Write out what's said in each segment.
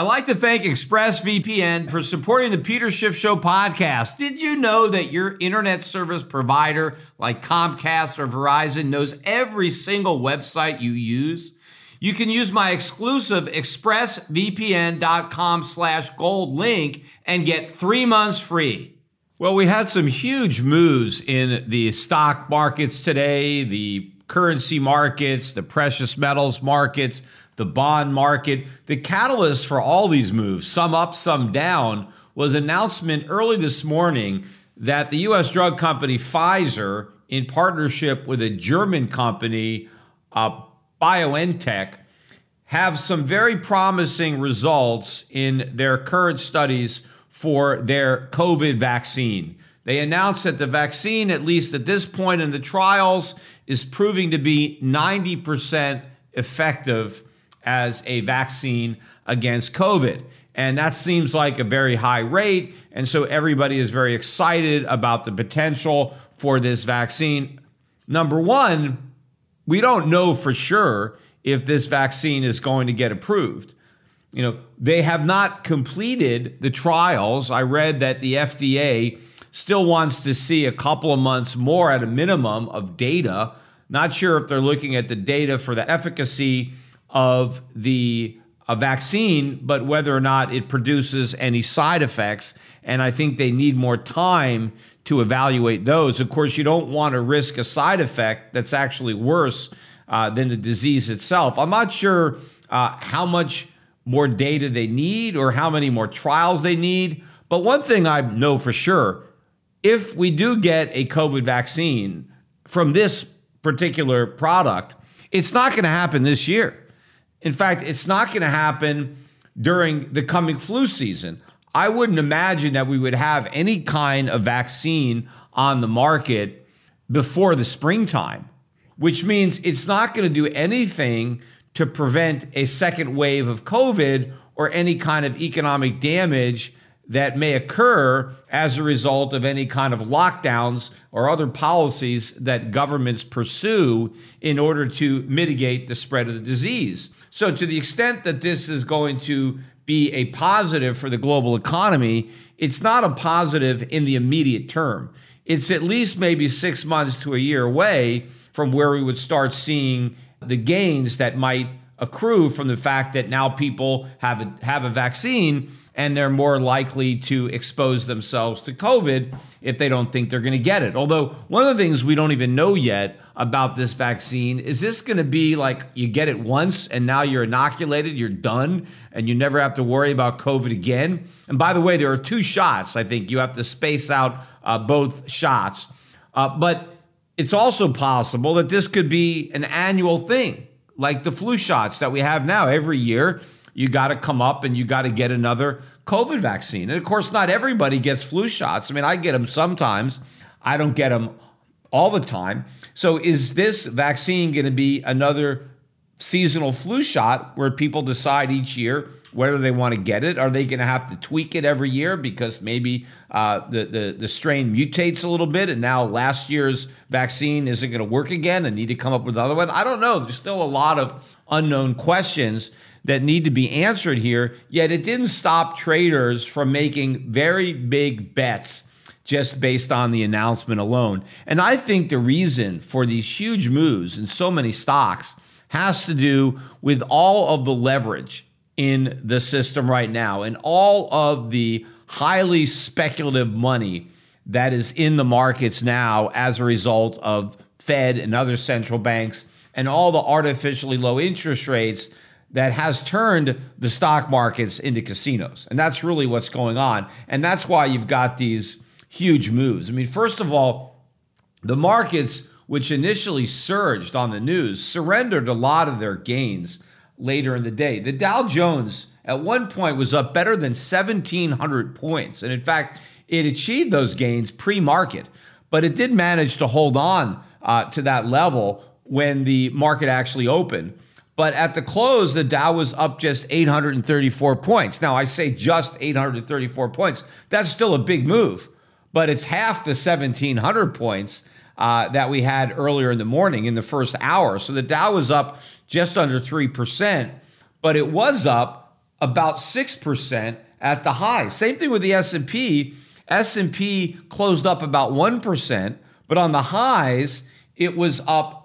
I'd like to thank ExpressVPN for supporting the Peter Schiff Show podcast. Did you know that your internet service provider, like Comcast or Verizon, knows every single website you use? You can use my exclusive expressvpn.com slash gold link and get three months free. Well, we had some huge moves in the stock markets today, the currency markets, the precious metals markets the bond market. The catalyst for all these moves, some up, some down, was announcement early this morning that the U.S. drug company Pfizer, in partnership with a German company, uh, BioNTech, have some very promising results in their current studies for their COVID vaccine. They announced that the vaccine, at least at this point in the trials, is proving to be 90% effective as a vaccine against COVID. And that seems like a very high rate. And so everybody is very excited about the potential for this vaccine. Number one, we don't know for sure if this vaccine is going to get approved. You know, they have not completed the trials. I read that the FDA still wants to see a couple of months more at a minimum of data. Not sure if they're looking at the data for the efficacy of the a vaccine, but whether or not it produces any side effects. And I think they need more time to evaluate those. Of course, you don't want to risk a side effect that's actually worse uh, than the disease itself. I'm not sure uh, how much more data they need or how many more trials they need. But one thing I know for sure if we do get a COVID vaccine from this particular product, it's not going to happen this year. In fact, it's not going to happen during the coming flu season. I wouldn't imagine that we would have any kind of vaccine on the market before the springtime, which means it's not going to do anything to prevent a second wave of COVID or any kind of economic damage that may occur as a result of any kind of lockdowns or other policies that governments pursue in order to mitigate the spread of the disease. So, to the extent that this is going to be a positive for the global economy, it's not a positive in the immediate term. It's at least maybe six months to a year away from where we would start seeing the gains that might accrue from the fact that now people have a, have a vaccine and they're more likely to expose themselves to COVID if they don't think they're going to get it. Although, one of the things we don't even know yet about this vaccine is this going to be like you get it once and now you're inoculated, you're done, and you never have to worry about COVID again? And by the way, there are two shots. I think you have to space out uh, both shots. Uh, but it's also possible that this could be an annual thing, like the flu shots that we have now every year you got to come up and you got to get another COVID vaccine. And of course, not everybody gets flu shots. I mean, I get them sometimes, I don't get them all the time. So, is this vaccine going to be another seasonal flu shot where people decide each year whether they want to get it? Are they going to have to tweak it every year because maybe uh, the, the, the strain mutates a little bit and now last year's vaccine isn't going to work again and need to come up with another one? I don't know. There's still a lot of unknown questions that need to be answered here, yet it didn't stop traders from making very big bets just based on the announcement alone. And I think the reason for these huge moves in so many stocks has to do with all of the leverage in the system right now and all of the highly speculative money that is in the markets now as a result of Fed and other central banks and all the artificially low interest rates that has turned the stock markets into casinos. And that's really what's going on. And that's why you've got these huge moves. I mean, first of all, the markets, which initially surged on the news, surrendered a lot of their gains later in the day. The Dow Jones at one point was up better than 1,700 points. And in fact, it achieved those gains pre market, but it did manage to hold on uh, to that level when the market actually opened. But at the close, the Dow was up just 834 points. Now, I say just 834 points. That's still a big move, but it's half the 1,700 points uh, that we had earlier in the morning in the first hour. So the Dow was up just under 3%, but it was up about 6% at the high. Same thing with the S&P. S&P closed up about 1%, but on the highs, it was up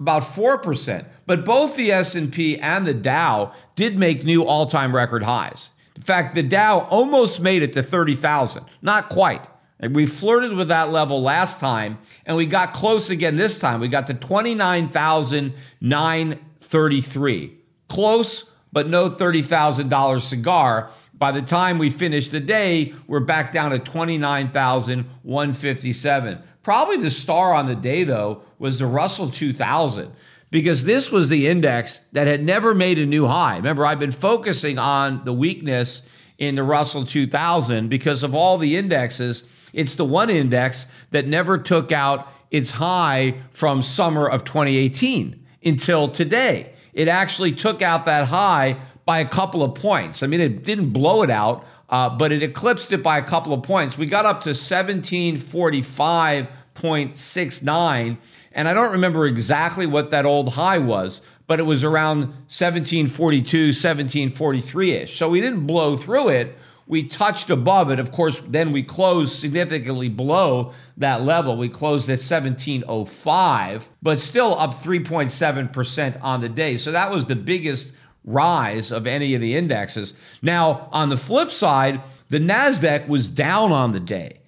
about 4%. But both the S&P and the Dow did make new all-time record highs. In fact, the Dow almost made it to 30,000. Not quite. And we flirted with that level last time and we got close again this time. We got to 29,933. Close, but no $30,000 cigar. By the time we finish the day, we're back down to 29,157. Probably the star on the day, though, was the Russell 2000 because this was the index that had never made a new high. Remember, I've been focusing on the weakness in the Russell 2000 because of all the indexes. It's the one index that never took out its high from summer of 2018 until today. It actually took out that high by a couple of points. I mean, it didn't blow it out, uh, but it eclipsed it by a couple of points. We got up to 1745.69, and I don't remember exactly what that old high was, but it was around 1742, 1743 ish. So we didn't blow through it. We touched above it. Of course, then we closed significantly below that level. We closed at 1705, but still up 3.7% on the day. So that was the biggest rise of any of the indexes. Now, on the flip side, the NASDAQ was down on the day.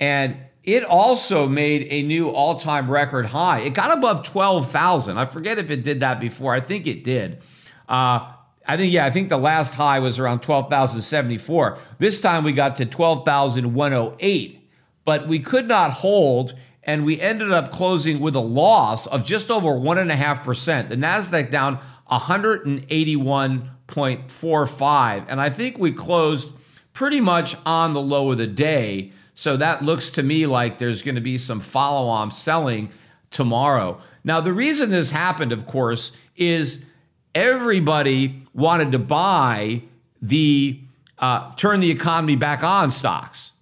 And it also made a new all time record high. It got above 12,000. I forget if it did that before. I think it did. Uh, I think, yeah, I think the last high was around 12,074. This time we got to 12,108, but we could not hold, and we ended up closing with a loss of just over 1.5%. The NASDAQ down 181.45. And I think we closed pretty much on the low of the day. So that looks to me like there's going to be some follow on selling tomorrow. Now, the reason this happened, of course, is everybody wanted to buy the uh, turn the economy back on stocks.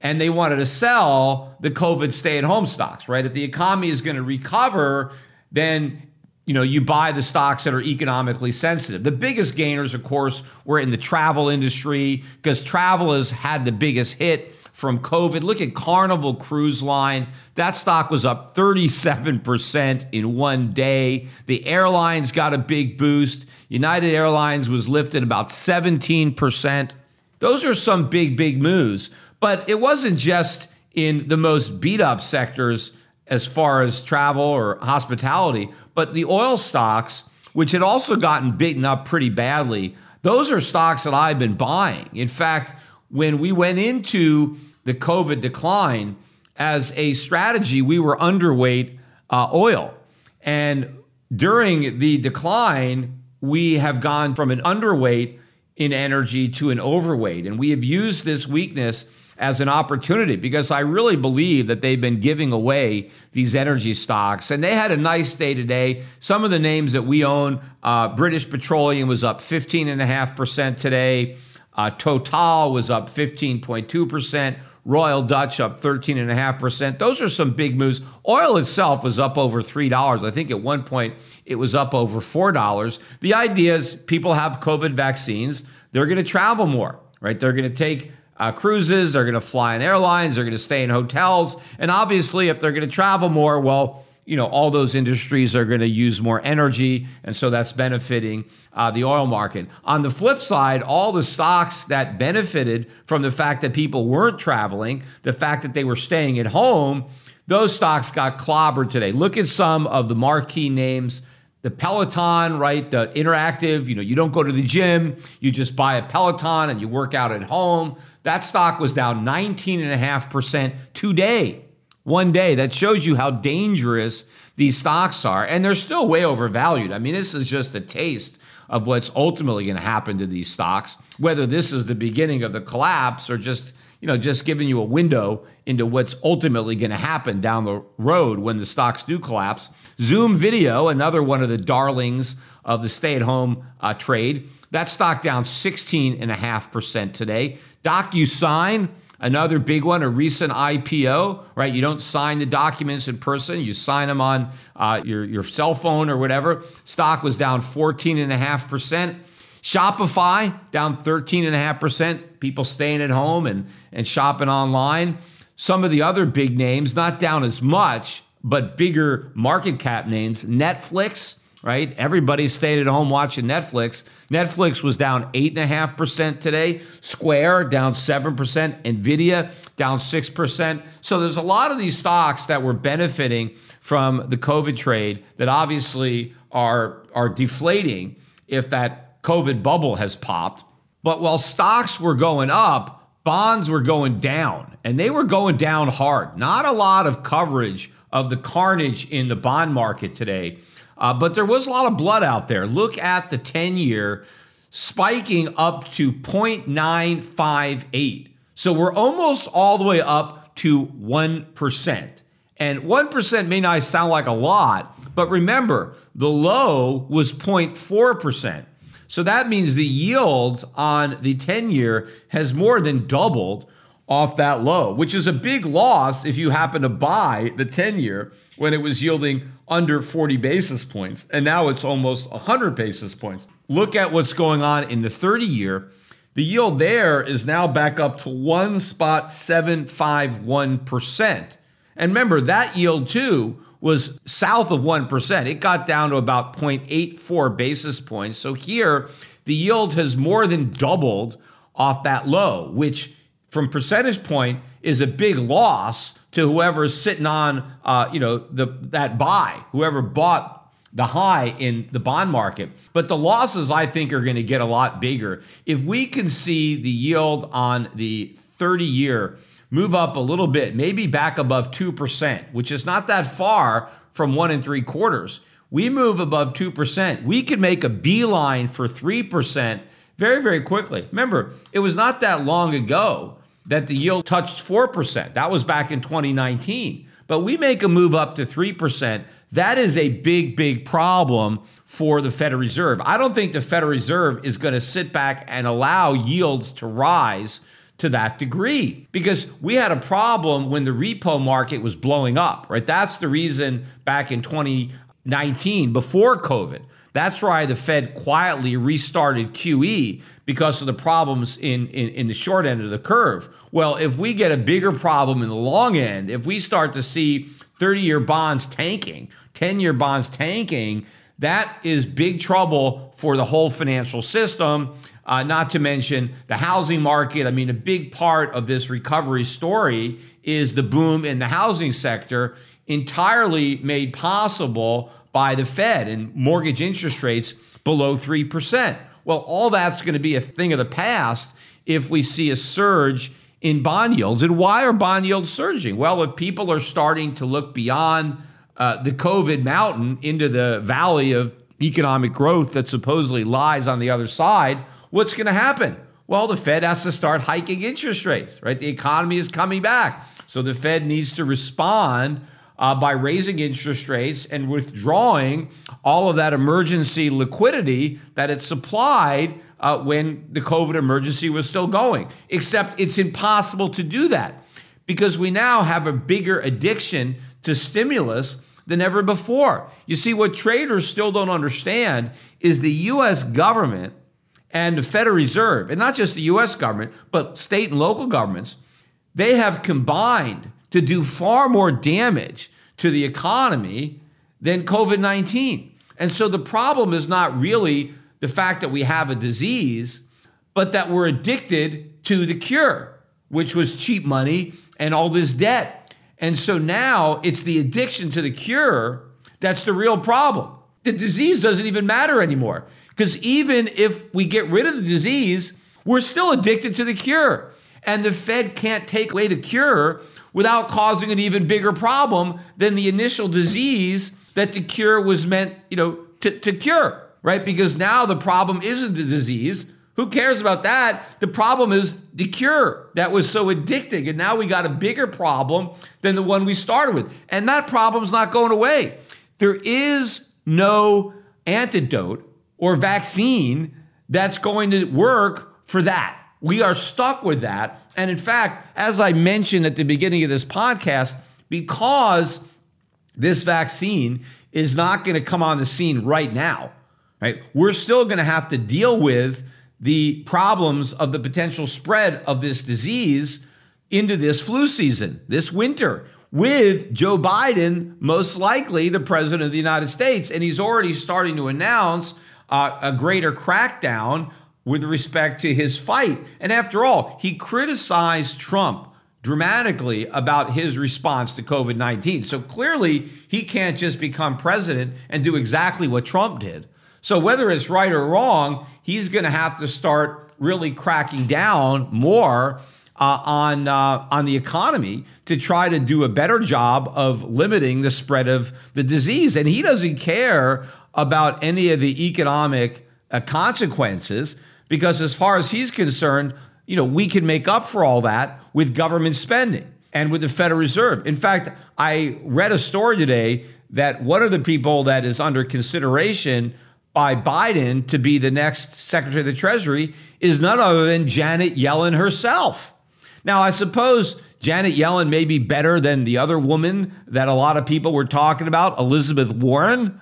And they wanted to sell the COVID stay at home stocks, right? If the economy is going to recover, then you know, you buy the stocks that are economically sensitive. The biggest gainers, of course, were in the travel industry because travel has had the biggest hit from COVID. Look at Carnival Cruise Line. That stock was up 37% in one day. The airlines got a big boost. United Airlines was lifted about 17%. Those are some big, big moves. But it wasn't just in the most beat up sectors as far as travel or hospitality, but the oil stocks, which had also gotten beaten up pretty badly, those are stocks that I've been buying. In fact, when we went into the COVID decline as a strategy, we were underweight uh, oil. And during the decline, we have gone from an underweight in energy to an overweight. And we have used this weakness as an opportunity because I really believe that they've been giving away these energy stocks. And they had a nice day today. Some of the names that we own uh, British Petroleum was up 15.5% today, uh, Total was up 15.2%. Royal Dutch up 13.5%. Those are some big moves. Oil itself was up over $3. I think at one point it was up over $4. The idea is people have COVID vaccines, they're going to travel more, right? They're going to take uh, cruises, they're going to fly in airlines, they're going to stay in hotels. And obviously, if they're going to travel more, well, you know, all those industries are going to use more energy, and so that's benefiting uh, the oil market. On the flip side, all the stocks that benefited from the fact that people weren't traveling, the fact that they were staying at home, those stocks got clobbered today. Look at some of the marquee names. The Peloton, right? The interactive, you know, you don't go to the gym, you just buy a Peloton and you work out at home. That stock was down 19.5% today one day. That shows you how dangerous these stocks are. And they're still way overvalued. I mean, this is just a taste of what's ultimately going to happen to these stocks, whether this is the beginning of the collapse or just, you know, just giving you a window into what's ultimately going to happen down the road when the stocks do collapse. Zoom Video, another one of the darlings of the stay at home uh, trade, that stock down 16.5% today. DocuSign, Another big one, a recent IPO, right? You don't sign the documents in person, you sign them on uh, your, your cell phone or whatever. Stock was down 14.5%. Shopify down 13.5%. People staying at home and, and shopping online. Some of the other big names, not down as much, but bigger market cap names. Netflix, right? Everybody stayed at home watching Netflix. Netflix was down 8.5% today. Square down 7%. Nvidia down 6%. So there's a lot of these stocks that were benefiting from the COVID trade that obviously are, are deflating if that COVID bubble has popped. But while stocks were going up, bonds were going down, and they were going down hard. Not a lot of coverage of the carnage in the bond market today. Uh, but there was a lot of blood out there. Look at the 10 year spiking up to 0.958. So we're almost all the way up to 1%. And 1% may not sound like a lot, but remember, the low was 0.4%. So that means the yields on the 10 year has more than doubled off that low, which is a big loss if you happen to buy the 10 year when it was yielding under 40 basis points. And now it's almost 100 basis points. Look at what's going on in the 30 year. The yield there is now back up to one spot 751%. And remember, that yield too was south of 1%. It got down to about 0.84 basis points. So here, the yield has more than doubled off that low, which from percentage point is a big loss to whoever is sitting on, uh, you know, the that buy, whoever bought the high in the bond market. But the losses, I think, are going to get a lot bigger. If we can see the yield on the 30 year move up a little bit, maybe back above 2%, which is not that far from one and three quarters. We move above 2%. We could make a beeline for 3% very, very quickly. Remember, it was not that long ago that the yield touched 4%. That was back in 2019. But we make a move up to 3%. That is a big, big problem for the Federal Reserve. I don't think the Federal Reserve is going to sit back and allow yields to rise to that degree because we had a problem when the repo market was blowing up, right? That's the reason back in 2019, before COVID, That's why the Fed quietly restarted QE because of the problems in, in, in the short end of the curve. Well, if we get a bigger problem in the long end, if we start to see 30 year bonds tanking, 10 year bonds tanking, that is big trouble for the whole financial system. Uh, not to mention the housing market. I mean, a big part of this recovery story is the boom in the housing sector, entirely made possible by the Fed and mortgage interest rates below 3%. Well, all that's going to be a thing of the past if we see a surge in bond yields. And why are bond yields surging? Well, if people are starting to look beyond uh, the COVID mountain into the valley of economic growth that supposedly lies on the other side, what's going to happen? Well, the Fed has to start hiking interest rates, right? The economy is coming back. So the Fed needs to respond uh, by raising interest rates and withdrawing all of that emergency liquidity that it supplied uh, when the COVID emergency was still going. Except it's impossible to do that because we now have a bigger addiction to stimulus than ever before. You see, what traders still don't understand is the US government and the Federal Reserve, and not just the US government, but state and local governments, they have combined to do far more damage to the economy than COVID 19. And so the problem is not really the fact that we have a disease, but that we're addicted to the cure, which was cheap money and all this debt. And so now it's the addiction to the cure that's the real problem. The disease doesn't even matter anymore because even if we get rid of the disease, we're still addicted to the cure. And the Fed can't take away the cure without causing an even bigger problem than the initial disease that the cure was meant, you know, to, to cure, right? Because now the problem isn't the disease. Who cares about that? The problem is the cure that was so addicting. And now we got a bigger problem than the one we started with. And that problem's not going away. There is no antidote or vaccine that's going to work for that. We are stuck with that. And in fact, as I mentioned at the beginning of this podcast, because this vaccine is not going to come on the scene right now, right? We're still going to have to deal with the problems of the potential spread of this disease into this flu season, this winter, with Joe Biden most likely the president of the United States. And he's already starting to announce uh, a greater crackdown with respect to his fight. And after all, he criticized Trump dramatically about his response to COVID 19. So clearly, he can't just become president and do exactly what Trump did. So whether it's right or wrong, he's going to have to start really cracking down more uh, on uh, on the economy to try to do a better job of limiting the spread of the disease. And he doesn't care about any of the economic uh, consequences because as far as he's concerned, you know, we can make up for all that with government spending and with the Federal Reserve. In fact, I read a story today that one of the people that is under consideration by Biden to be the next Secretary of the Treasury is none other than Janet Yellen herself. Now, I suppose Janet Yellen may be better than the other woman that a lot of people were talking about, Elizabeth Warren,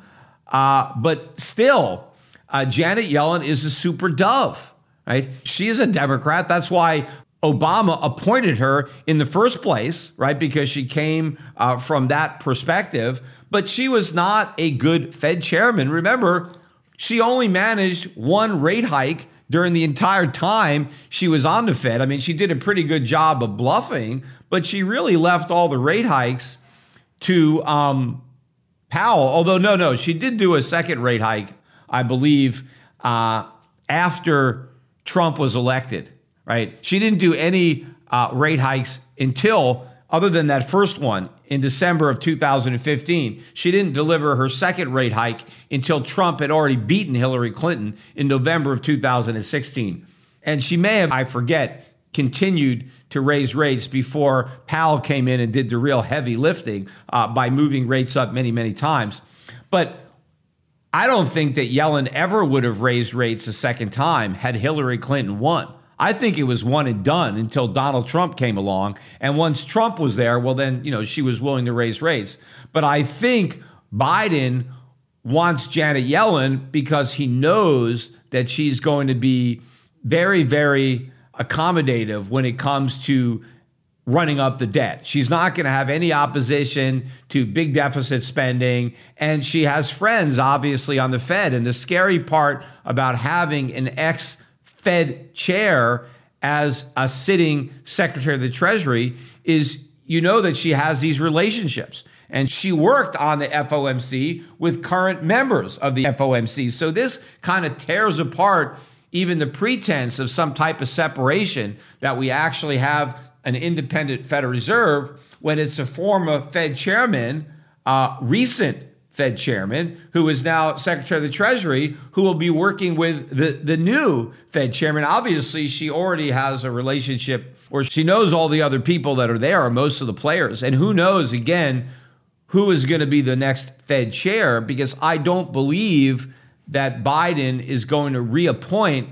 uh, but still, uh, Janet Yellen is a super dove, right? She is a Democrat. That's why Obama appointed her in the first place, right? Because she came uh, from that perspective. But she was not a good Fed chairman. Remember, she only managed one rate hike during the entire time she was on the Fed. I mean, she did a pretty good job of bluffing, but she really left all the rate hikes to um, Powell. Although, no, no, she did do a second rate hike I believe, uh, after Trump was elected, right? She didn't do any uh, rate hikes until, other than that first one in December of 2015. She didn't deliver her second rate hike until Trump had already beaten Hillary Clinton in November of 2016. And she may have, I forget, continued to raise rates before Powell came in and did the real heavy lifting uh, by moving rates up many, many times. But I don't think that Yellen ever would have raised rates a second time had Hillary Clinton won. I think it was one and done until Donald Trump came along. And once Trump was there, well, then, you know, she was willing to raise rates. But I think Biden wants Janet Yellen because he knows that she's going to be very, very accommodative when it comes to running up the debt. She's not going to have any opposition to big deficit spending. And she has friends, obviously, on the Fed. And the scary part about having an ex Fed chair as a sitting Secretary of the Treasury is you know that she has these relationships. And she worked on the FOMC with current members of the FOMC. So this kind of tears apart even the pretense of some type of separation that we actually have an independent Federal Reserve when it's a former Fed chairman, uh, recent Fed chairman, who is now Secretary of the Treasury, who will be working with the, the new Fed chairman. Obviously, she already has a relationship or she knows all the other people that are there, most of the players. And who knows, again, who is going to be the next Fed chair, because I don't believe that Biden is going to reappoint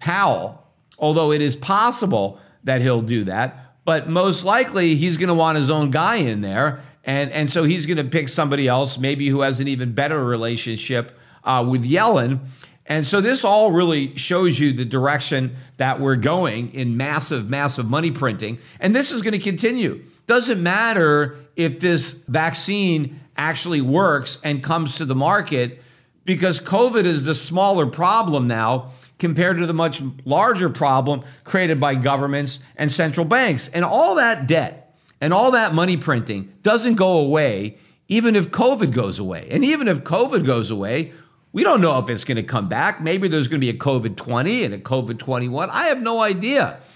Powell, although it is possible that he'll do that. But most likely, he's going to want his own guy in there. And, and so he's going to pick somebody else, maybe who has an even better relationship uh, with Yellen. And so this all really shows you the direction that we're going in massive, massive money printing. And this is going to continue. Doesn't matter if this vaccine actually works and comes to the market because COVID is the smaller problem now compared to the much larger problem created by governments and central banks. And all that debt and all that money printing doesn't go away even if COVID goes away. And even if COVID goes away, we don't know if it's going to come back. Maybe there's going to be a COVID 20 and a COVID 21. I have no idea.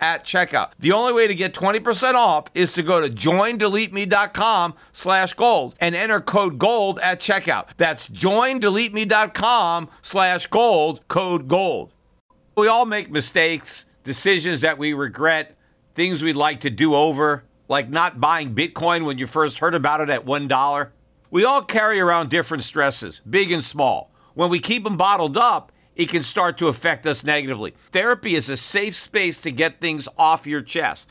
at checkout. The only way to get 20% off is to go to joindeleteme.com slash gold and enter code gold at checkout. That's joindeleteme.com slash gold, code gold. We all make mistakes, decisions that we regret, things we'd like to do over, like not buying Bitcoin when you first heard about it at $1. We all carry around different stresses, big and small. When we keep them bottled up, it can start to affect us negatively. Therapy is a safe space to get things off your chest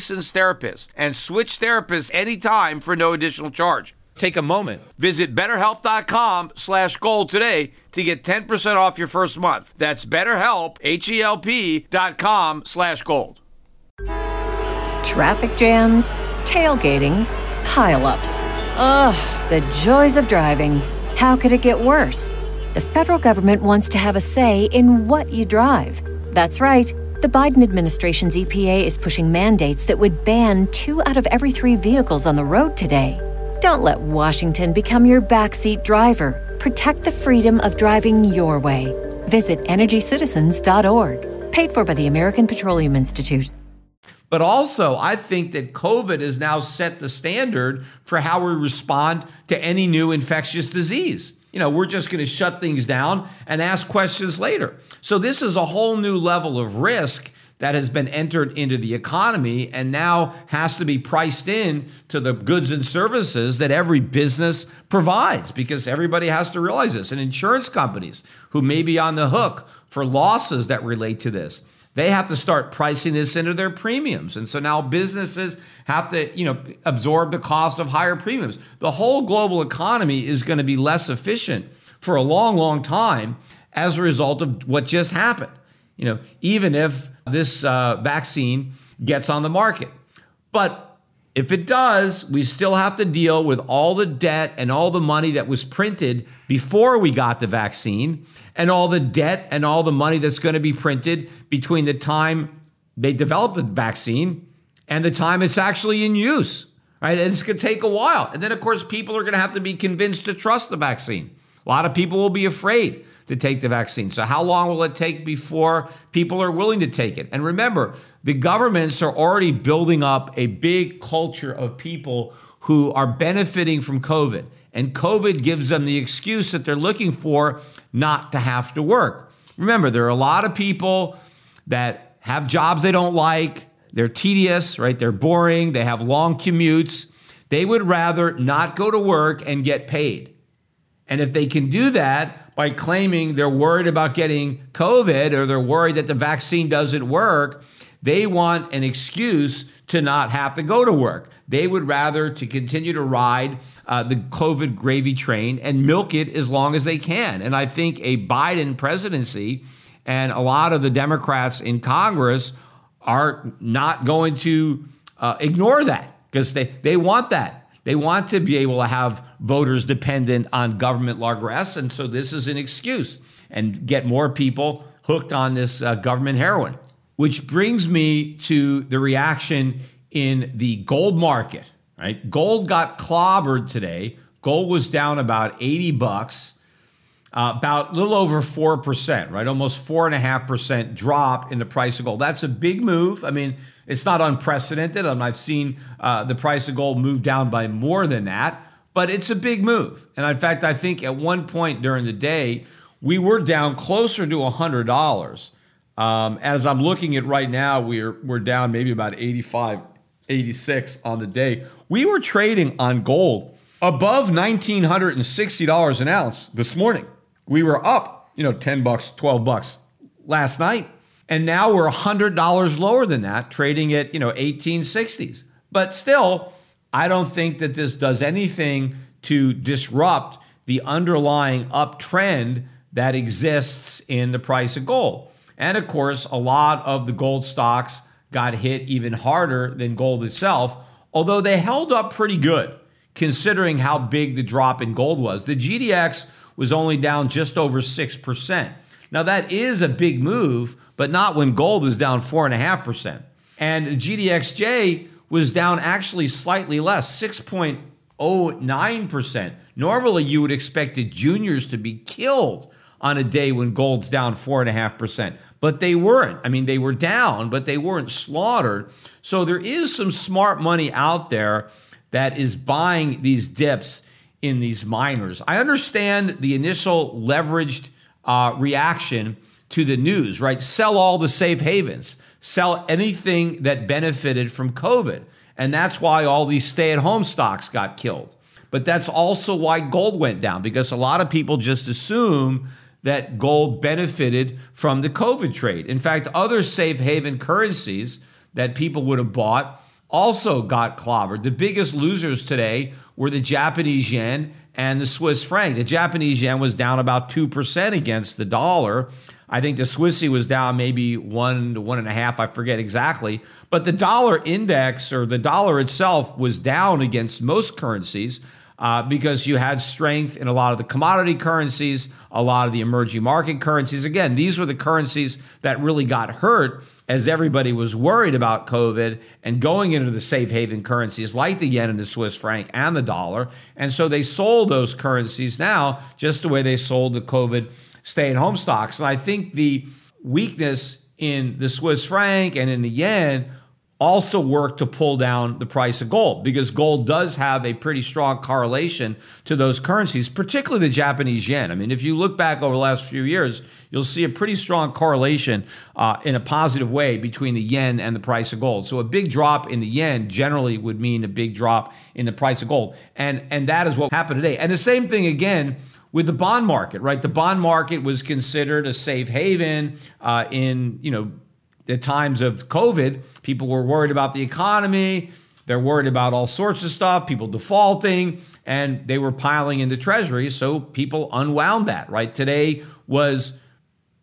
licensed therapist and switch therapists anytime for no additional charge. Take a moment. Visit betterhelp.com slash gold today to get 10% off your first month. That's betterhelp, H-E-L-P dot com slash gold. Traffic jams, tailgating, pileups. Ugh, the joys of driving. How could it get worse? The federal government wants to have a say in what you drive. That's right. The Biden administration's EPA is pushing mandates that would ban two out of every three vehicles on the road today. Don't let Washington become your backseat driver. Protect the freedom of driving your way. Visit EnergyCitizens.org. Paid for by the American Petroleum Institute. But also, I think that COVID has now set the standard for how we respond to any new infectious disease. You know, we're just going to shut things down and ask questions later. So, this is a whole new level of risk that has been entered into the economy and now has to be priced in to the goods and services that every business provides because everybody has to realize this. And insurance companies who may be on the hook for losses that relate to this, they have to start pricing this into their premiums. And so now businesses have to, you know, absorb the cost of higher premiums. The whole global economy is going to be less efficient for a long, long time as a result of what just happened. You know, even if this uh, vaccine gets on the market. But if it does, we still have to deal with all the debt and all the money that was printed before we got the vaccine, and all the debt and all the money that's going to be printed between the time they develop the vaccine and the time it's actually in use. Right? And it's going to take a while. And then, of course, people are going to have to be convinced to trust the vaccine. A lot of people will be afraid to take the vaccine. So, how long will it take before people are willing to take it? And remember, the governments are already building up a big culture of people who are benefiting from COVID. And COVID gives them the excuse that they're looking for not to have to work. Remember, there are a lot of people that have jobs they don't like, they're tedious, right? They're boring, they have long commutes. They would rather not go to work and get paid. And if they can do that, by claiming they're worried about getting COVID or they're worried that the vaccine doesn't work, they want an excuse to not have to go to work. They would rather to continue to ride uh, the COVID gravy train and milk it as long as they can. And I think a Biden presidency and a lot of the Democrats in Congress are not going to uh, ignore that because they, they want that. They want to be able to have voters dependent on government largesse. And so this is an excuse and get more people hooked on this uh, government heroin. Which brings me to the reaction in the gold market, right? Gold got clobbered today. Gold was down about 80 bucks, uh, about a little over 4%, right? Almost 4.5% drop in the price of gold. That's a big move. I mean, it's not unprecedented. Um, I've seen uh, the price of gold move down by more than that, but it's a big move. And in fact, I think at one point during the day, we were down closer to $100. Um, as I'm looking at right now, we're, we're down maybe about 85, 86 on the day. We were trading on gold above $1,960 an ounce this morning. We were up, you know, 10 bucks, 12 bucks last night. And now we're $100 lower than that, trading at, you know, 1860s. But still, I don't think that this does anything to disrupt the underlying uptrend that exists in the price of gold. And of course, a lot of the gold stocks got hit even harder than gold itself, although they held up pretty good considering how big the drop in gold was. The GDX was only down just over 6%. Now, that is a big move, but not when gold is down 4.5%. And the GDXJ was down actually slightly less, 6.09%. Normally, you would expect the juniors to be killed on a day when gold's down 4.5%, but they weren't. I mean, they were down, but they weren't slaughtered. So there is some smart money out there that is buying these dips in these miners. I understand the initial leveraged uh, reaction to the news, right? Sell all the safe havens, sell anything that benefited from COVID. And that's why all these stay at home stocks got killed. But that's also why gold went down because a lot of people just assume that gold benefited from the COVID trade. In fact, other safe haven currencies that people would have bought also got clobbered. The biggest losers today were the Japanese yen and the Swiss franc. The Japanese yen was down about 2% against the dollar. I think the Swissy was down maybe one to one and a half. I forget exactly. But the dollar index or the dollar itself was down against most currencies uh, because you had strength in a lot of the commodity currencies, a lot of the emerging market currencies. Again, these were the currencies that really got hurt as everybody was worried about COVID and going into the safe haven currencies like the yen and the Swiss franc and the dollar. And so they sold those currencies now just the way they sold the COVID stay at home stocks. And I think the weakness in the Swiss franc and in the yen also work to pull down the price of gold because gold does have a pretty strong correlation to those currencies, particularly the Japanese yen. I mean, if you look back over the last few years, you'll see a pretty strong correlation uh, in a positive way between the yen and the price of gold. So a big drop in the yen generally would mean a big drop in the price of gold, and and that is what happened today. And the same thing again with the bond market, right? The bond market was considered a safe haven uh, in you know the times of COVID, people were worried about the economy. They're worried about all sorts of stuff, people defaulting, and they were piling into treasuries. So people unwound that, right? Today was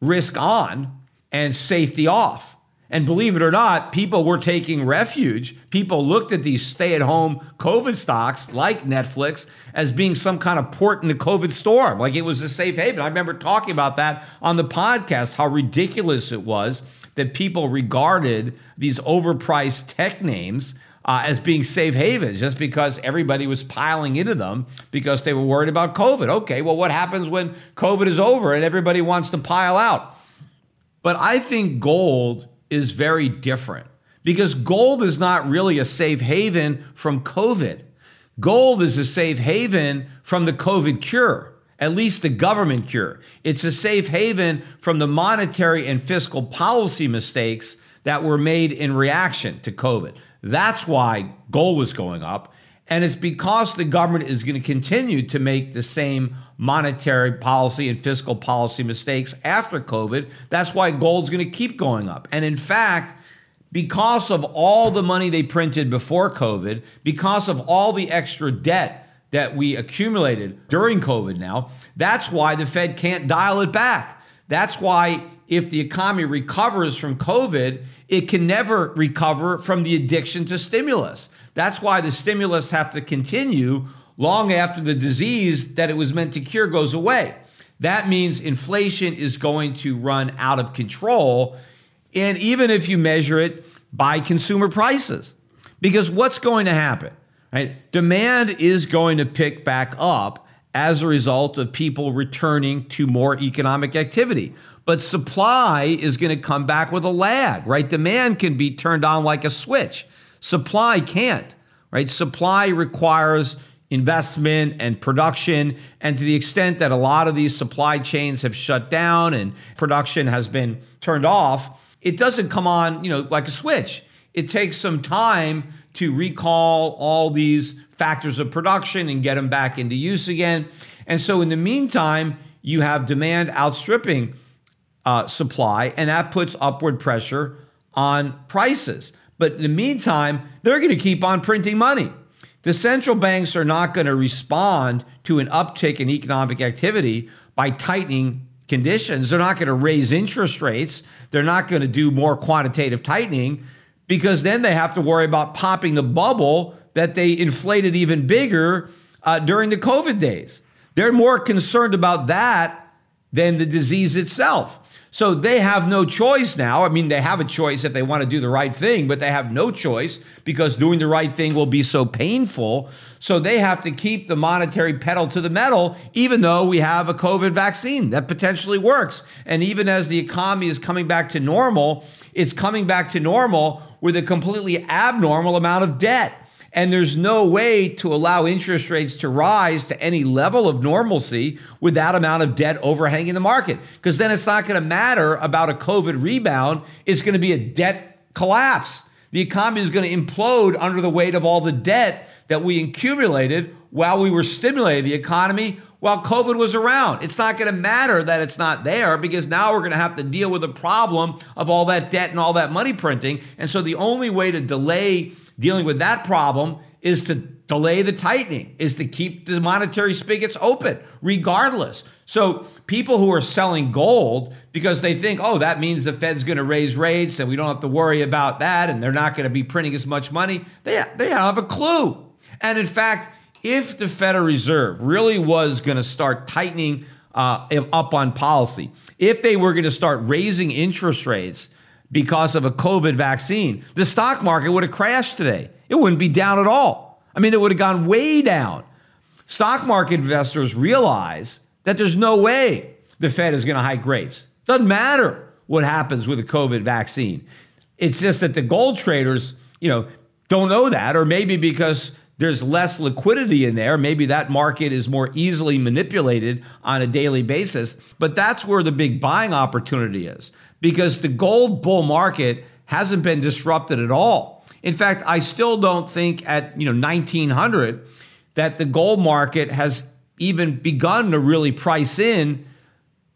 risk on and safety off. And believe it or not, people were taking refuge. People looked at these stay at home COVID stocks like Netflix as being some kind of port in the COVID storm, like it was a safe haven. I remember talking about that on the podcast, how ridiculous it was that people regarded these overpriced tech names uh, as being safe havens just because everybody was piling into them because they were worried about COVID. Okay, well, what happens when COVID is over and everybody wants to pile out? But I think gold is very different because gold is not really a safe haven from COVID. Gold is a safe haven from the COVID cure at least the government cure. It's a safe haven from the monetary and fiscal policy mistakes that were made in reaction to COVID. That's why gold was going up. And it's because the government is going to continue to make the same monetary policy and fiscal policy mistakes after COVID. That's why gold's going to keep going up. And in fact, because of all the money they printed before COVID, because of all the extra debt that we accumulated during COVID now. That's why the Fed can't dial it back. That's why if the economy recovers from COVID, it can never recover from the addiction to stimulus. That's why the stimulus have to continue long after the disease that it was meant to cure goes away. That means inflation is going to run out of control. And even if you measure it by consumer prices, because what's going to happen? Right? Demand is going to pick back up as a result of people returning to more economic activity. But supply is going to come back with a lag, right? Demand can be turned on like a switch. Supply can't, right? Supply requires investment and production. And to the extent that a lot of these supply chains have shut down and production has been turned off, it doesn't come on, you know, like a switch. It takes some time to recall all these factors of production and get them back into use again. And so, in the meantime, you have demand outstripping uh, supply, and that puts upward pressure on prices. But in the meantime, they're going to keep on printing money. The central banks are not going to respond to an uptick in economic activity by tightening conditions. They're not going to raise interest rates. They're not going to do more quantitative tightening because then they have to worry about popping the bubble that they inflated even bigger uh, during the COVID days. They're more concerned about that than the disease itself. So they have no choice now. I mean, they have a choice if they want to do the right thing, but they have no choice because doing the right thing will be so painful. So they have to keep the monetary pedal to the metal, even though we have a COVID vaccine that potentially works. And even as the economy is coming back to normal, it's coming back to normal with a completely abnormal amount of debt. And there's no way to allow interest rates to rise to any level of normalcy with that amount of debt overhanging the market. Because then it's not going to matter about a COVID rebound. It's going to be a debt collapse. The economy is going to implode under the weight of all the debt that we accumulated while we were stimulating the economy while COVID was around. It's not going to matter that it's not there because now we're going to have to deal with the problem of all that debt and all that money printing. And so the only way to delay dealing with that problem is to delay the tightening, is to keep the monetary spigots open, regardless. So people who are selling gold because they think, oh, that means the Fed's going to raise rates and we don't have to worry about that and they're not going to be printing as much money, they, they have a clue. And in fact, if the Federal Reserve really was going to start tightening uh, up on policy, if they were going to start raising interest rates because of a COVID vaccine, the stock market would have crashed today. It wouldn't be down at all. I mean, it would have gone way down. Stock market investors realize that there's no way the Fed is going to hike rates. Doesn't matter what happens with a COVID vaccine. It's just that the gold traders you know, don't know that, or maybe because there's less liquidity in there. Maybe that market is more easily manipulated on a daily basis. But that's where the big buying opportunity is because the gold bull market hasn't been disrupted at all. In fact, I still don't think at, you know, 1900 that the gold market has even begun to really price in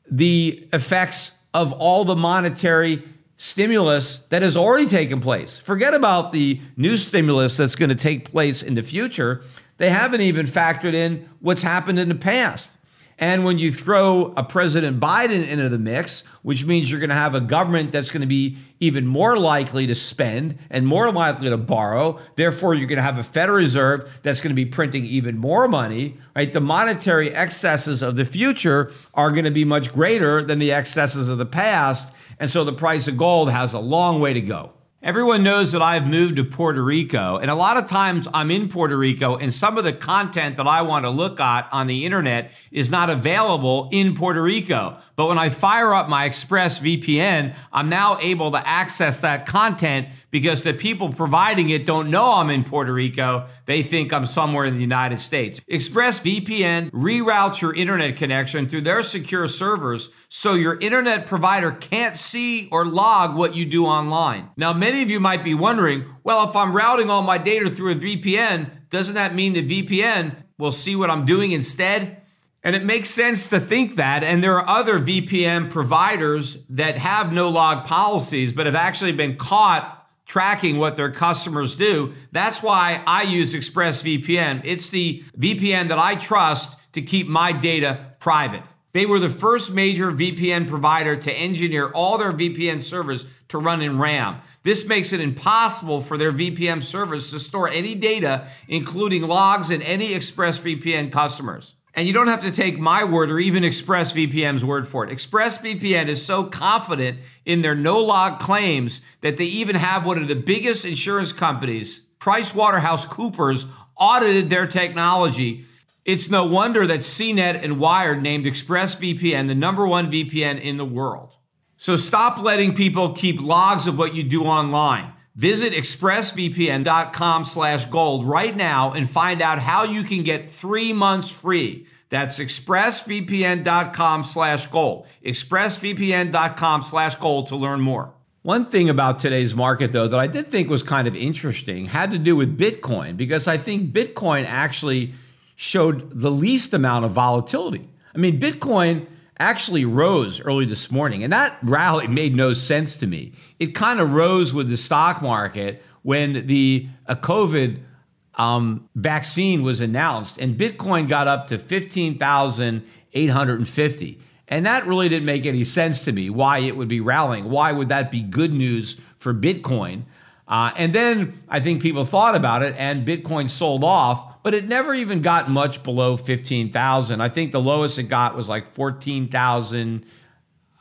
the effects of all the monetary stimulus that has already taken place. Forget about the new stimulus that's going to take place in the future. They haven't even factored in what's happened in the past. And when you throw a President Biden into the mix, which means you're going to have a government that's going to be even more likely to spend and more likely to borrow, therefore you're going to have a Federal Reserve that's going to be printing even more money, right? The monetary excesses of the future are going to be much greater than the excesses of the past, and so the price of gold has a long way to go. Everyone knows that I've moved to Puerto Rico, and a lot of times I'm in Puerto Rico, and some of the content that I want to look at on the internet is not available in Puerto Rico. But when I fire up my Express VPN, I'm now able to access that content because the people providing it don't know I'm in Puerto Rico. They think I'm somewhere in the United States. ExpressVPN reroutes your internet connection through their secure servers so your internet provider can't see or log what you do online. Now, many of you might be wondering, well, if I'm routing all my data through a VPN, doesn't that mean the VPN will see what I'm doing instead? And it makes sense to think that. And there are other VPN providers that have no log policies, but have actually been caught tracking what their customers do. That's why I use ExpressVPN. It's the VPN that I trust to keep my data private. They were the first major VPN provider to engineer all their VPN servers to run in RAM. This makes it impossible for their VPN servers to store any data, including logs in any ExpressVPN customers. And you don't have to take my word or even ExpressVPN's word for it. ExpressVPN is so confident in their no log claims that they even have one of the biggest insurance companies, PricewaterhouseCoopers, audited their technology. It's no wonder that CNET and Wired named ExpressVPN the number one VPN in the world. So stop letting people keep logs of what you do online. Visit expressvpn.com slash gold right now and find out how you can get three months free. That's expressvpn.com slash gold. Expressvpn.com slash gold to learn more. One thing about today's market, though, that I did think was kind of interesting had to do with Bitcoin, because I think Bitcoin actually showed the least amount of volatility. I mean, Bitcoin actually rose early this morning, and that rally made no sense to me. It kind of rose with the stock market when the uh, COVID um, vaccine was announced, and Bitcoin got up to 15,850. And that really didn't make any sense to me why it would be rallying. Why would that be good news for Bitcoin? Uh, and then I think people thought about it, and Bitcoin sold off but it never even got much below 15,000. I think the lowest it got was like 14,825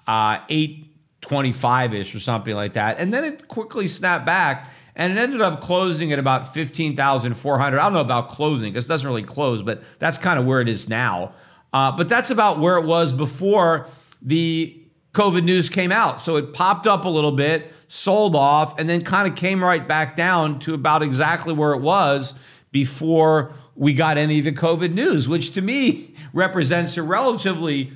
uh, 825 ish or something like that. And then it quickly snapped back and it ended up closing at about 15,400. I don't know about closing because it doesn't really close, but that's kind of where it is now. Uh, but that's about where it was before the COVID news came out. So it popped up a little bit, sold off, and then kind of came right back down to about exactly where it was before we got any of the COVID news, which to me represents a relatively,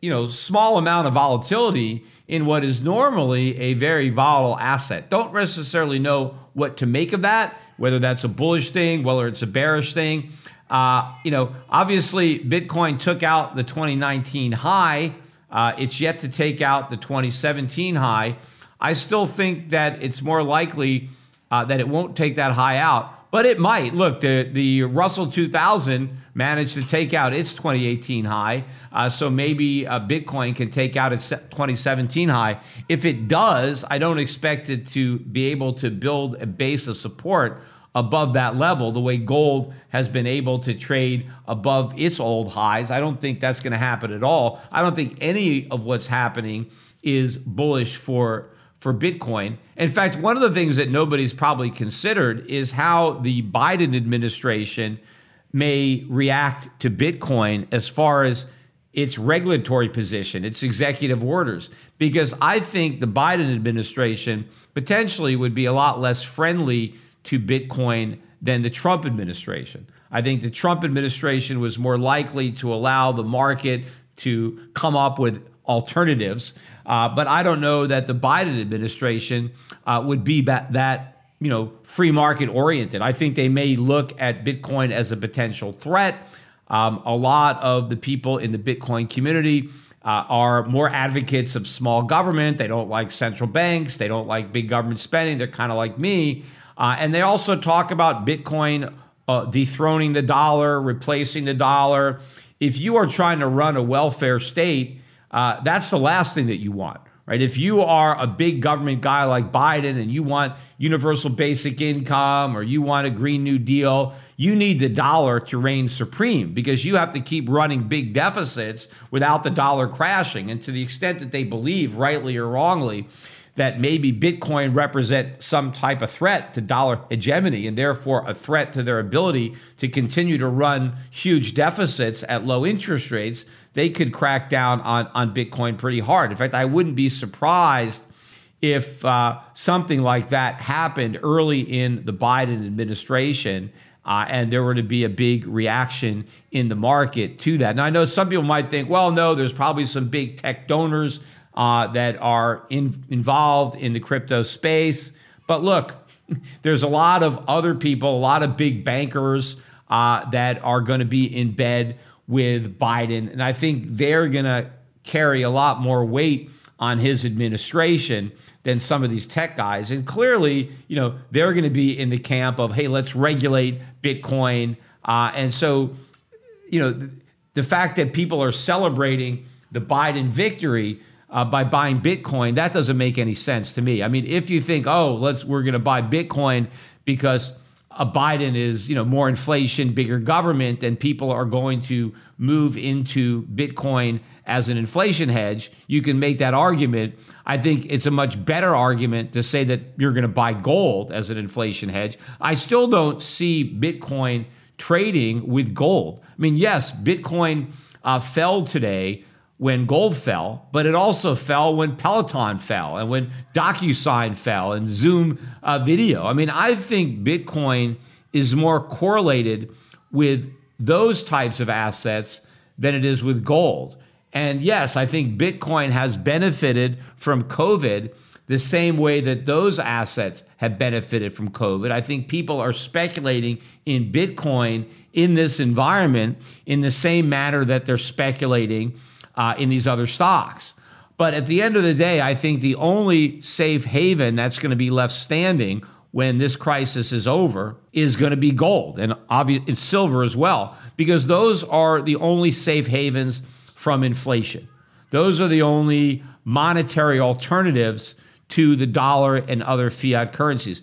you know, small amount of volatility in what is normally a very volatile asset. Don't necessarily know what to make of that, whether that's a bullish thing, whether it's a bearish thing. Uh, you know, obviously, Bitcoin took out the 2019 high. Uh, it's yet to take out the 2017 high. I still think that it's more likely uh, that it won't take that high out but it might. Look, the, the Russell 2000 managed to take out its 2018 high. Uh, so maybe uh, Bitcoin can take out its 2017 high. If it does, I don't expect it to be able to build a base of support above that level the way gold has been able to trade above its old highs. I don't think that's going to happen at all. I don't think any of what's happening is bullish for for Bitcoin. In fact, one of the things that nobody's probably considered is how the Biden administration may react to Bitcoin as far as its regulatory position, its executive orders, because I think the Biden administration potentially would be a lot less friendly to Bitcoin than the Trump administration. I think the Trump administration was more likely to allow the market to come up with alternatives. Uh, but I don't know that the Biden administration uh, would be that, that you know free market oriented. I think they may look at Bitcoin as a potential threat. Um, a lot of the people in the Bitcoin community uh, are more advocates of small government. They don't like central banks. They don't like big government spending. They're kind of like me. Uh, and they also talk about Bitcoin uh, dethroning the dollar, replacing the dollar. If you are trying to run a welfare state, uh, that's the last thing that you want right? If you are a big government guy like Biden and you want universal basic income or you want a Green New Deal, you need the dollar to reign supreme because you have to keep running big deficits without the dollar crashing. And to the extent that they believe, rightly or wrongly, that maybe Bitcoin represent some type of threat to dollar hegemony and therefore a threat to their ability to continue to run huge deficits at low interest rates, they could crack down on, on Bitcoin pretty hard. In fact, I wouldn't be surprised if uh, something like that happened early in the Biden administration. Uh, and there were to be a big reaction in the market to that. Now, I know some people might think, well, no, there's probably some big tech donors uh, that are in, involved in the crypto space. But look, there's a lot of other people, a lot of big bankers uh, that are going to be in bed with Biden. And I think they're going to carry a lot more weight on his administration than some of these tech guys. And clearly, you know, they're going to be in the camp of, hey, let's regulate Bitcoin. Uh, and so, you know, the, the fact that people are celebrating the Biden victory uh, by buying Bitcoin, that doesn't make any sense to me. I mean, if you think, oh, let's we're going to buy Bitcoin because a Biden is, you know, more inflation, bigger government, and people are going to move into Bitcoin as an inflation hedge, you can make that argument. I think it's a much better argument to say that you're going to buy gold as an inflation hedge. I still don't see Bitcoin trading with gold. I mean, yes, Bitcoin uh, fell today when gold fell, but it also fell when Peloton fell and when DocuSign fell and Zoom uh, video. I mean, I think Bitcoin is more correlated with those types of assets than it is with gold. And yes, I think Bitcoin has benefited from COVID the same way that those assets have benefited from COVID. I think people are speculating in Bitcoin in this environment in the same manner that they're speculating uh, in these other stocks. But at the end of the day, I think the only safe haven that's going to be left standing when this crisis is over is going to be gold and obviously silver as well, because those are the only safe havens from inflation. Those are the only monetary alternatives to the dollar and other fiat currencies.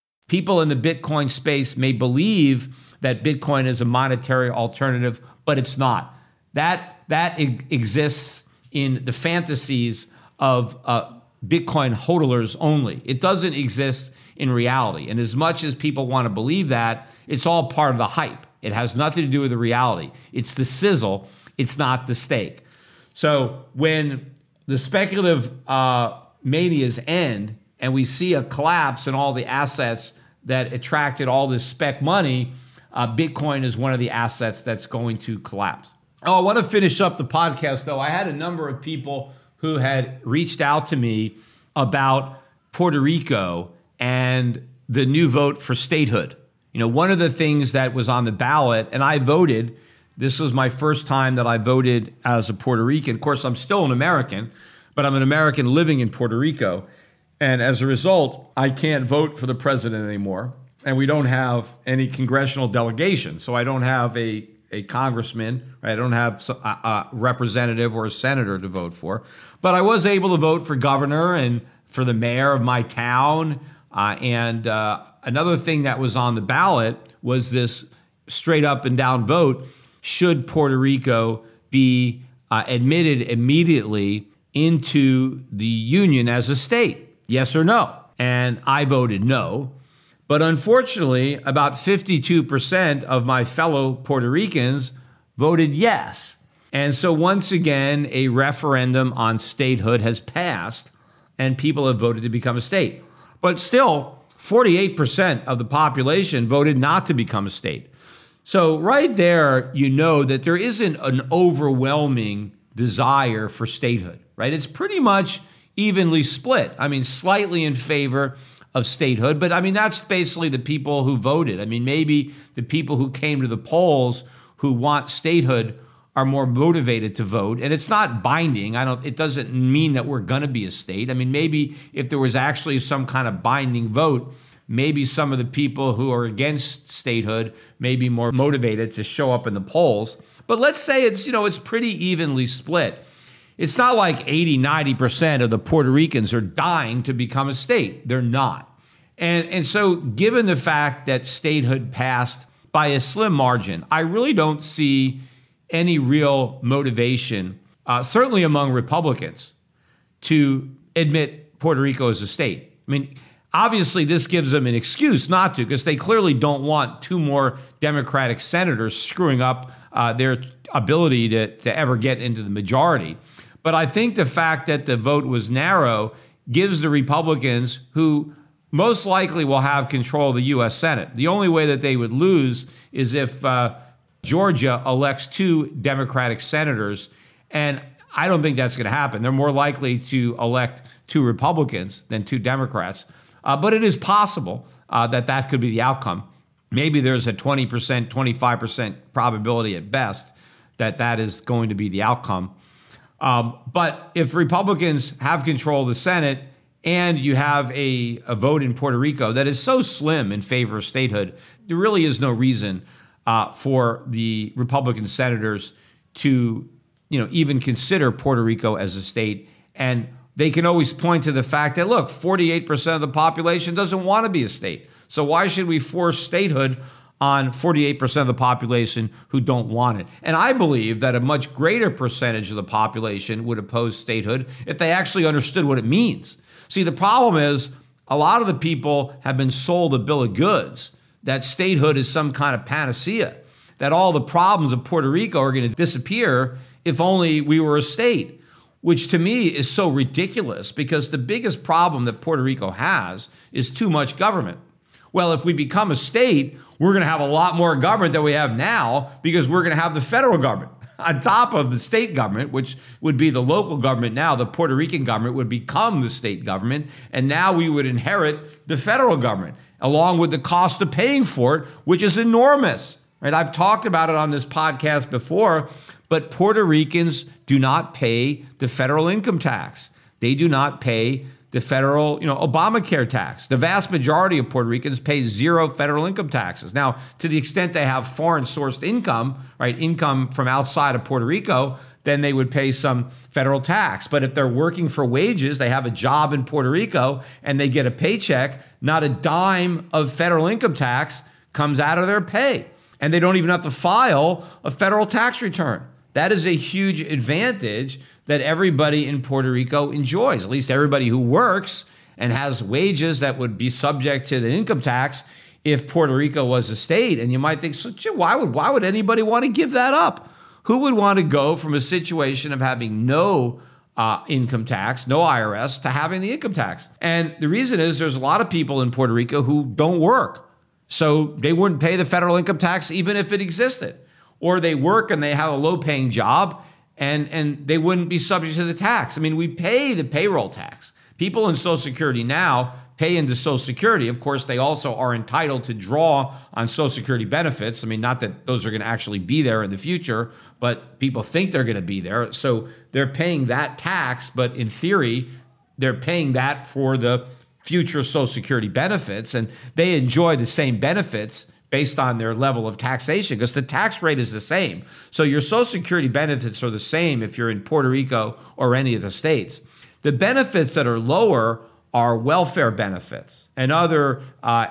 people in the Bitcoin space may believe that Bitcoin is a monetary alternative, but it's not. That that exists in the fantasies of uh, Bitcoin hodlers only. It doesn't exist in reality. And as much as people want to believe that, it's all part of the hype. It has nothing to do with the reality. It's the sizzle. It's not the steak. So when the speculative uh, manias end and we see a collapse in all the assets that attracted all this spec money, uh, Bitcoin is one of the assets that's going to collapse. Oh, I want to finish up the podcast though. I had a number of people who had reached out to me about Puerto Rico and the new vote for statehood. You know, one of the things that was on the ballot, and I voted. This was my first time that I voted as a Puerto Rican. Of course, I'm still an American, but I'm an American living in Puerto Rico. And as a result, I can't vote for the president anymore. And we don't have any congressional delegation. So I don't have a, a congressman? I don't have a, a representative or a senator to vote for. But I was able to vote for governor and for the mayor of my town. Uh, and uh, another thing that was on the ballot was this straight up and down vote should Puerto Rico be uh, admitted immediately into the Union as a state? Yes or no? And I voted no. But unfortunately, about 52% of my fellow Puerto Ricans voted yes. And so once again, a referendum on statehood has passed, and people have voted to become a state. But still, 48% of the population voted not to become a state. So, right there, you know that there isn't an overwhelming desire for statehood, right? It's pretty much evenly split. I mean, slightly in favor of statehood, but I mean, that's basically the people who voted. I mean, maybe the people who came to the polls who want statehood are more motivated to vote. And it's not binding. I don't it doesn't mean that we're going to be a state. I mean maybe if there was actually some kind of binding vote maybe some of the people who are against statehood may be more motivated to show up in the polls. But let's say it's you know it's pretty evenly split it's not like 80 90% of the puerto ricans are dying to become a state they're not and and so given the fact that statehood passed by a slim margin i really don't see any real motivation, uh, certainly among Republicans, to admit Puerto Rico as a state. I mean, obviously, this gives them an excuse not to, because they clearly don't want two more Democratic senators screwing up uh, their ability to, to ever get into the majority. But I think the fact that the vote was narrow gives the Republicans, who most likely will have control of the U.S. Senate, the only way that they would lose is if. Uh, Georgia elects two Democratic senators, and I don't think that's going to happen. They're more likely to elect two Republicans than two Democrats. Uh, but it is possible uh, that that could be the outcome. Maybe there's a 20%, 25% probability at best that that is going to be the outcome. Um, but if Republicans have control of the Senate and you have a, a vote in Puerto Rico that is so slim in favor of statehood, there really is no reason uh, for the Republican senators to, you know, even consider Puerto Rico as a state. And they can always point to the fact that look, 48% of the population doesn't want to be a state. So why should we force statehood on 48% of the population who don't want it? And I believe that a much greater percentage of the population would oppose statehood if they actually understood what it means. See, the problem is a lot of the people have been sold a bill of goods that statehood is some kind of panacea, that all the problems of Puerto Rico are going to disappear if only we were a state, which to me is so ridiculous because the biggest problem that Puerto Rico has is too much government. Well, if we become a state, we're going to have a lot more government than we have now because we're going to have the federal government on top of the state government, which would be the local government now, the Puerto Rican government would become the state government. And now we would inherit the federal government along with the cost of paying for it, which is enormous. Right? I've talked about it on this podcast before, but Puerto Ricans do not pay the federal income tax. They do not pay the federal, you know, Obamacare tax. The vast majority of Puerto Ricans pay zero federal income taxes. Now, to the extent they have foreign sourced income, right, income from outside of Puerto Rico, then they would pay some federal tax. But if they're working for wages, they have a job in Puerto Rico and they get a paycheck, not a dime of federal income tax comes out of their pay. And they don't even have to file a federal tax return. That is a huge advantage that everybody in Puerto Rico enjoys, at least everybody who works and has wages that would be subject to the income tax if Puerto Rico was a state. And you might think, so why would why would anybody want to give that up? Who would want to go from a situation of having no uh, income tax, no IRS, to having the income tax? And the reason is there's a lot of people in Puerto Rico who don't work. So they wouldn't pay the federal income tax even if it existed. Or they work and they have a low paying job and, and they wouldn't be subject to the tax. I mean, we pay the payroll tax. People in Social Security now pay into Social Security. Of course, they also are entitled to draw on Social Security benefits. I mean, not that those are going to actually be there in the future, but people think they're going to be there. So they're paying that tax, but in theory, they're paying that for the future Social Security benefits, and they enjoy the same benefits based on their level of taxation because the tax rate is the same. So your Social Security benefits are the same if you're in Puerto Rico or any of the states. The benefits that are lower are welfare benefits and other uh,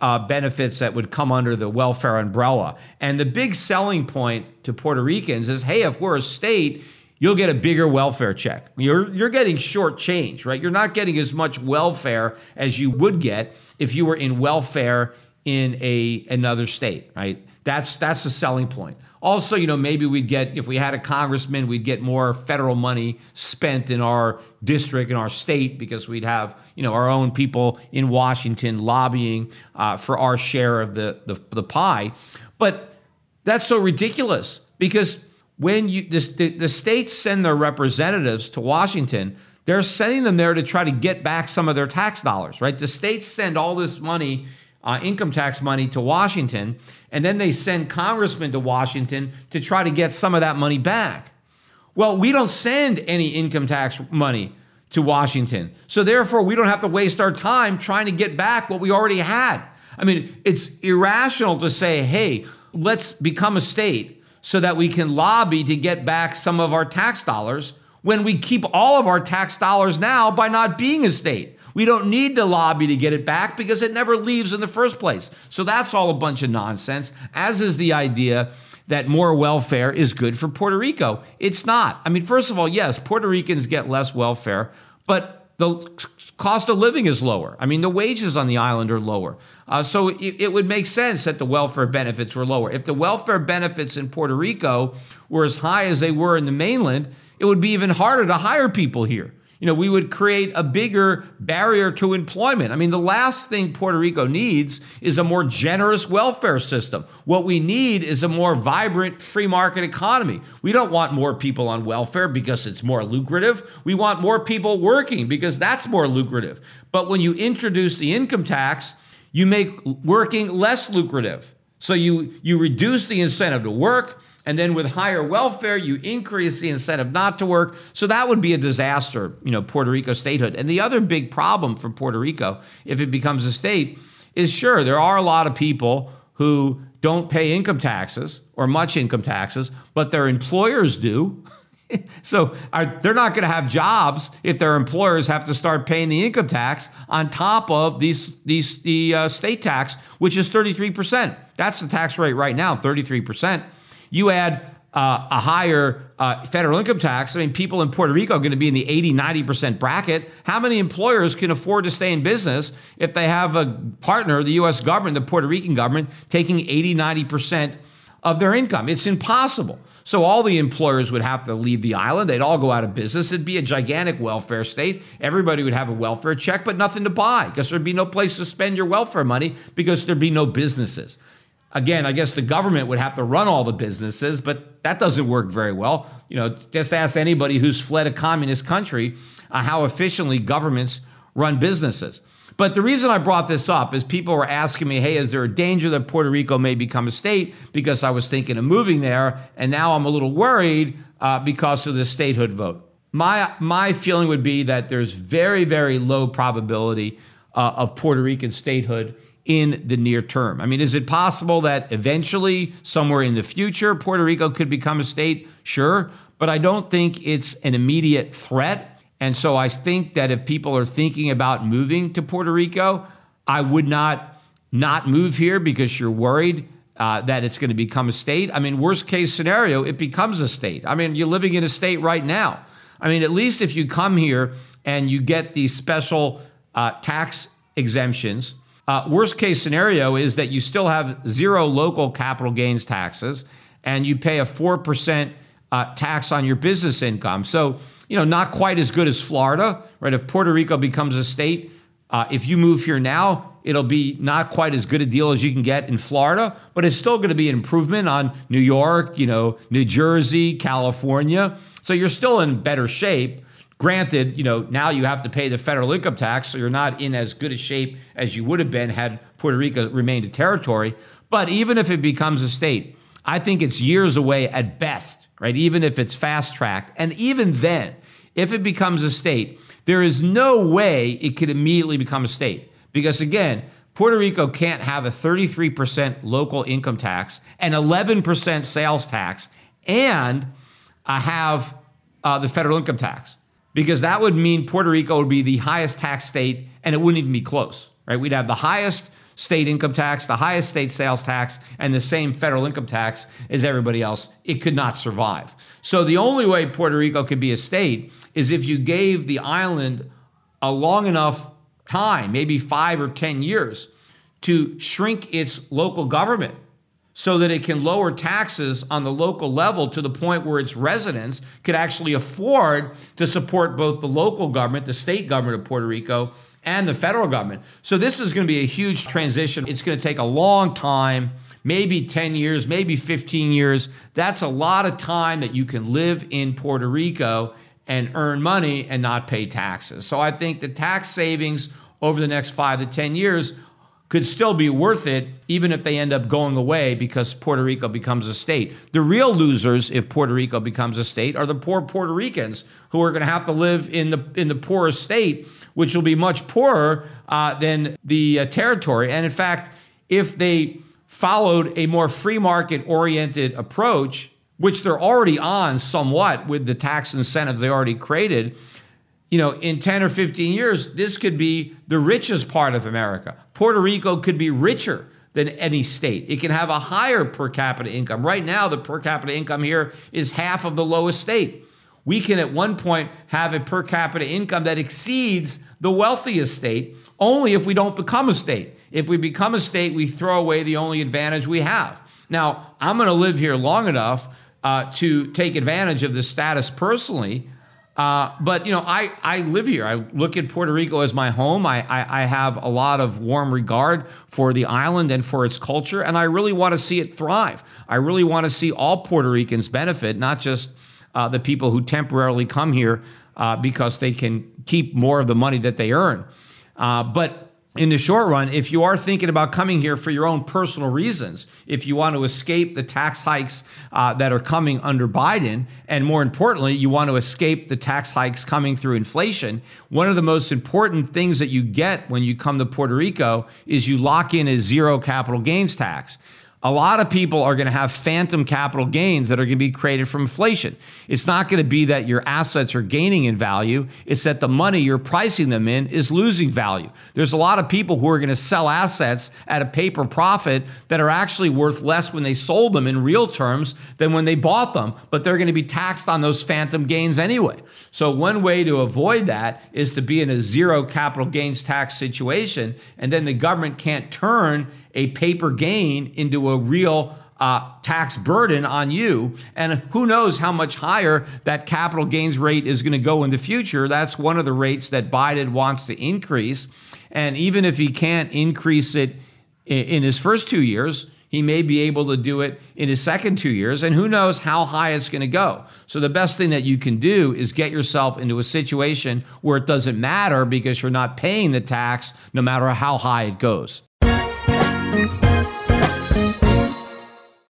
uh, benefits that would come under the welfare umbrella. And the big selling point to Puerto Ricans is hey, if we're a state, you'll get a bigger welfare check. You're, you're getting short change, right? You're not getting as much welfare as you would get if you were in welfare in a another state, right? That's that's the selling point. Also, you know, maybe we'd get, if we had a congressman, we'd get more federal money spent in our district, in our state, because we'd have, you know, our own people in Washington lobbying uh, for our share of the, the, the pie. But that's so ridiculous because when you, the, the states send their representatives to Washington, they're sending them there to try to get back some of their tax dollars, right? The states send all this money uh, income tax money to Washington, and then they send congressmen to Washington to try to get some of that money back. Well, we don't send any income tax money to Washington. So therefore, we don't have to waste our time trying to get back what we already had. I mean, it's irrational to say, hey, let's become a state so that we can lobby to get back some of our tax dollars when we keep all of our tax dollars now by not being a state. We don't need to lobby to get it back because it never leaves in the first place. So that's all a bunch of nonsense, as is the idea that more welfare is good for Puerto Rico. It's not. I mean, first of all, yes, Puerto Ricans get less welfare, but the cost of living is lower. I mean, the wages on the island are lower. Uh, so it, it, would make sense that the welfare benefits were lower. If the welfare benefits in Puerto Rico were as high as they were in the mainland, it would be even harder to hire people here you know, we would create a bigger barrier to employment. I mean, the last thing Puerto Rico needs is a more generous welfare system. What we need is a more vibrant free market economy. We don't want more people on welfare because it's more lucrative. We want more people working because that's more lucrative. But when you introduce the income tax, you make working less lucrative. So you you reduce the incentive to work and then with higher welfare, you increase the incentive not to work. So that would be a disaster, you know, Puerto Rico statehood. And the other big problem for Puerto Rico, if it becomes a state, is sure, there are a lot of people who don't pay income taxes or much income taxes, but their employers do. so are, they're not going to have jobs if their employers have to start paying the income tax on top of these, these the uh, state tax, which is 33%. That's the tax rate right now, 33%. You add uh, a higher uh, federal income tax. I mean, people in Puerto Rico are going to be in the 80, 90% bracket. How many employers can afford to stay in business if they have a partner, the U.S. government, the Puerto Rican government, taking 80, 90% of their income? It's impossible. So all the employers would have to leave the island. They'd all go out of business. It'd be a gigantic welfare state. Everybody would have a welfare check, but nothing to buy because there'd be no place to spend your welfare money because there'd be no businesses. Again, I guess the government would have to run all the businesses, but that doesn't work very well. You know, just ask anybody who's fled a communist country uh, how efficiently governments run businesses. But the reason I brought this up is people were asking me, hey, is there a danger that Puerto Rico may become a state? Because I was thinking of moving there, and now I'm a little worried uh, because of the statehood vote. My, my feeling would be that there's very, very low probability uh, of Puerto Rican statehood in the near term. I mean, is it possible that eventually, somewhere in the future, Puerto Rico could become a state? Sure. But I don't think it's an immediate threat. And so I think that if people are thinking about moving to Puerto Rico, I would not not move here because you're worried uh, that it's going to become a state. I mean, worst case scenario, it becomes a state. I mean, you're living in a state right now. I mean, at least if you come here and you get these special uh, tax exemptions, uh, worst case scenario is that you still have zero local capital gains taxes and you pay a 4% uh, tax on your business income. So, you know, not quite as good as Florida, right? If Puerto Rico becomes a state, uh, if you move here now, it'll be not quite as good a deal as you can get in Florida, but it's still going to be an improvement on New York, you know, New Jersey, California. So you're still in better shape. Granted, you know, now you have to pay the federal income tax, so you're not in as good a shape as you would have been had Puerto Rico remained a territory. But even if it becomes a state, I think it's years away at best, right? Even if it's fast tracked. And even then, if it becomes a state, there is no way it could immediately become a state. Because again, Puerto Rico can't have a 33% local income tax, an 11% sales tax, and uh, have uh, the federal income tax. Because that would mean Puerto Rico would be the highest tax state and it wouldn't even be close, right? We'd have the highest state income tax, the highest state sales tax, and the same federal income tax as everybody else. It could not survive. So the only way Puerto Rico could be a state is if you gave the island a long enough time, maybe five or 10 years, to shrink its local government so that it can lower taxes on the local level to the point where its residents could actually afford to support both the local government, the state government of Puerto Rico, and the federal government. So this is going to be a huge transition. It's going to take a long time, maybe 10 years, maybe 15 years. That's a lot of time that you can live in Puerto Rico and earn money and not pay taxes. So I think the tax savings over the next 5 to 10 years could still be worth it, even if they end up going away because Puerto Rico becomes a state. The real losers, if Puerto Rico becomes a state, are the poor Puerto Ricans who are going to have to live in the in the poorest state, which will be much poorer uh, than the uh, territory. And in fact, if they followed a more free market oriented approach, which they're already on somewhat with the tax incentives they already created, you know, in 10 or 15 years, this could be the richest part of America. Puerto Rico could be richer than any state. It can have a higher per capita income. Right now, the per capita income here is half of the lowest state. We can at one point have a per capita income that exceeds the wealthiest state only if we don't become a state. If we become a state, we throw away the only advantage we have. Now, I'm going to live here long enough uh, to take advantage of this status personally. Uh, but you know, I, I live here. I look at Puerto Rico as my home. I, I, I have a lot of warm regard for the island and for its culture, and I really want to see it thrive. I really want to see all Puerto Ricans benefit, not just uh, the people who temporarily come here uh, because they can keep more of the money that they earn. Uh, but in the short run, if you are thinking about coming here for your own personal reasons, if you want to escape the tax hikes uh, that are coming under Biden, and more importantly, you want to escape the tax hikes coming through inflation, one of the most important things that you get when you come to Puerto Rico is you lock in a zero capital gains tax a lot of people are going to have phantom capital gains that are going to be created from inflation. It's not going to be that your assets are gaining in value, it's that the money you're pricing them in is losing value. There's a lot of people who are going to sell assets at a paper profit that are actually worth less when they sold them in real terms than when they bought them, but they're going to be taxed on those phantom gains anyway. So, one way to avoid that is to be in a zero capital gains tax situation, and then the government can't turn a paper gain into a real uh, tax burden on you. And who knows how much higher that capital gains rate is going to go in the future. That's one of the rates that Biden wants to increase. And even if he can't increase it in, his first two years, he may be able to do it in his second two years, and who knows how high it's going to go. So, the best thing that you can do is get yourself into a situation where it doesn't matter because you're not paying the tax no matter how high it goes.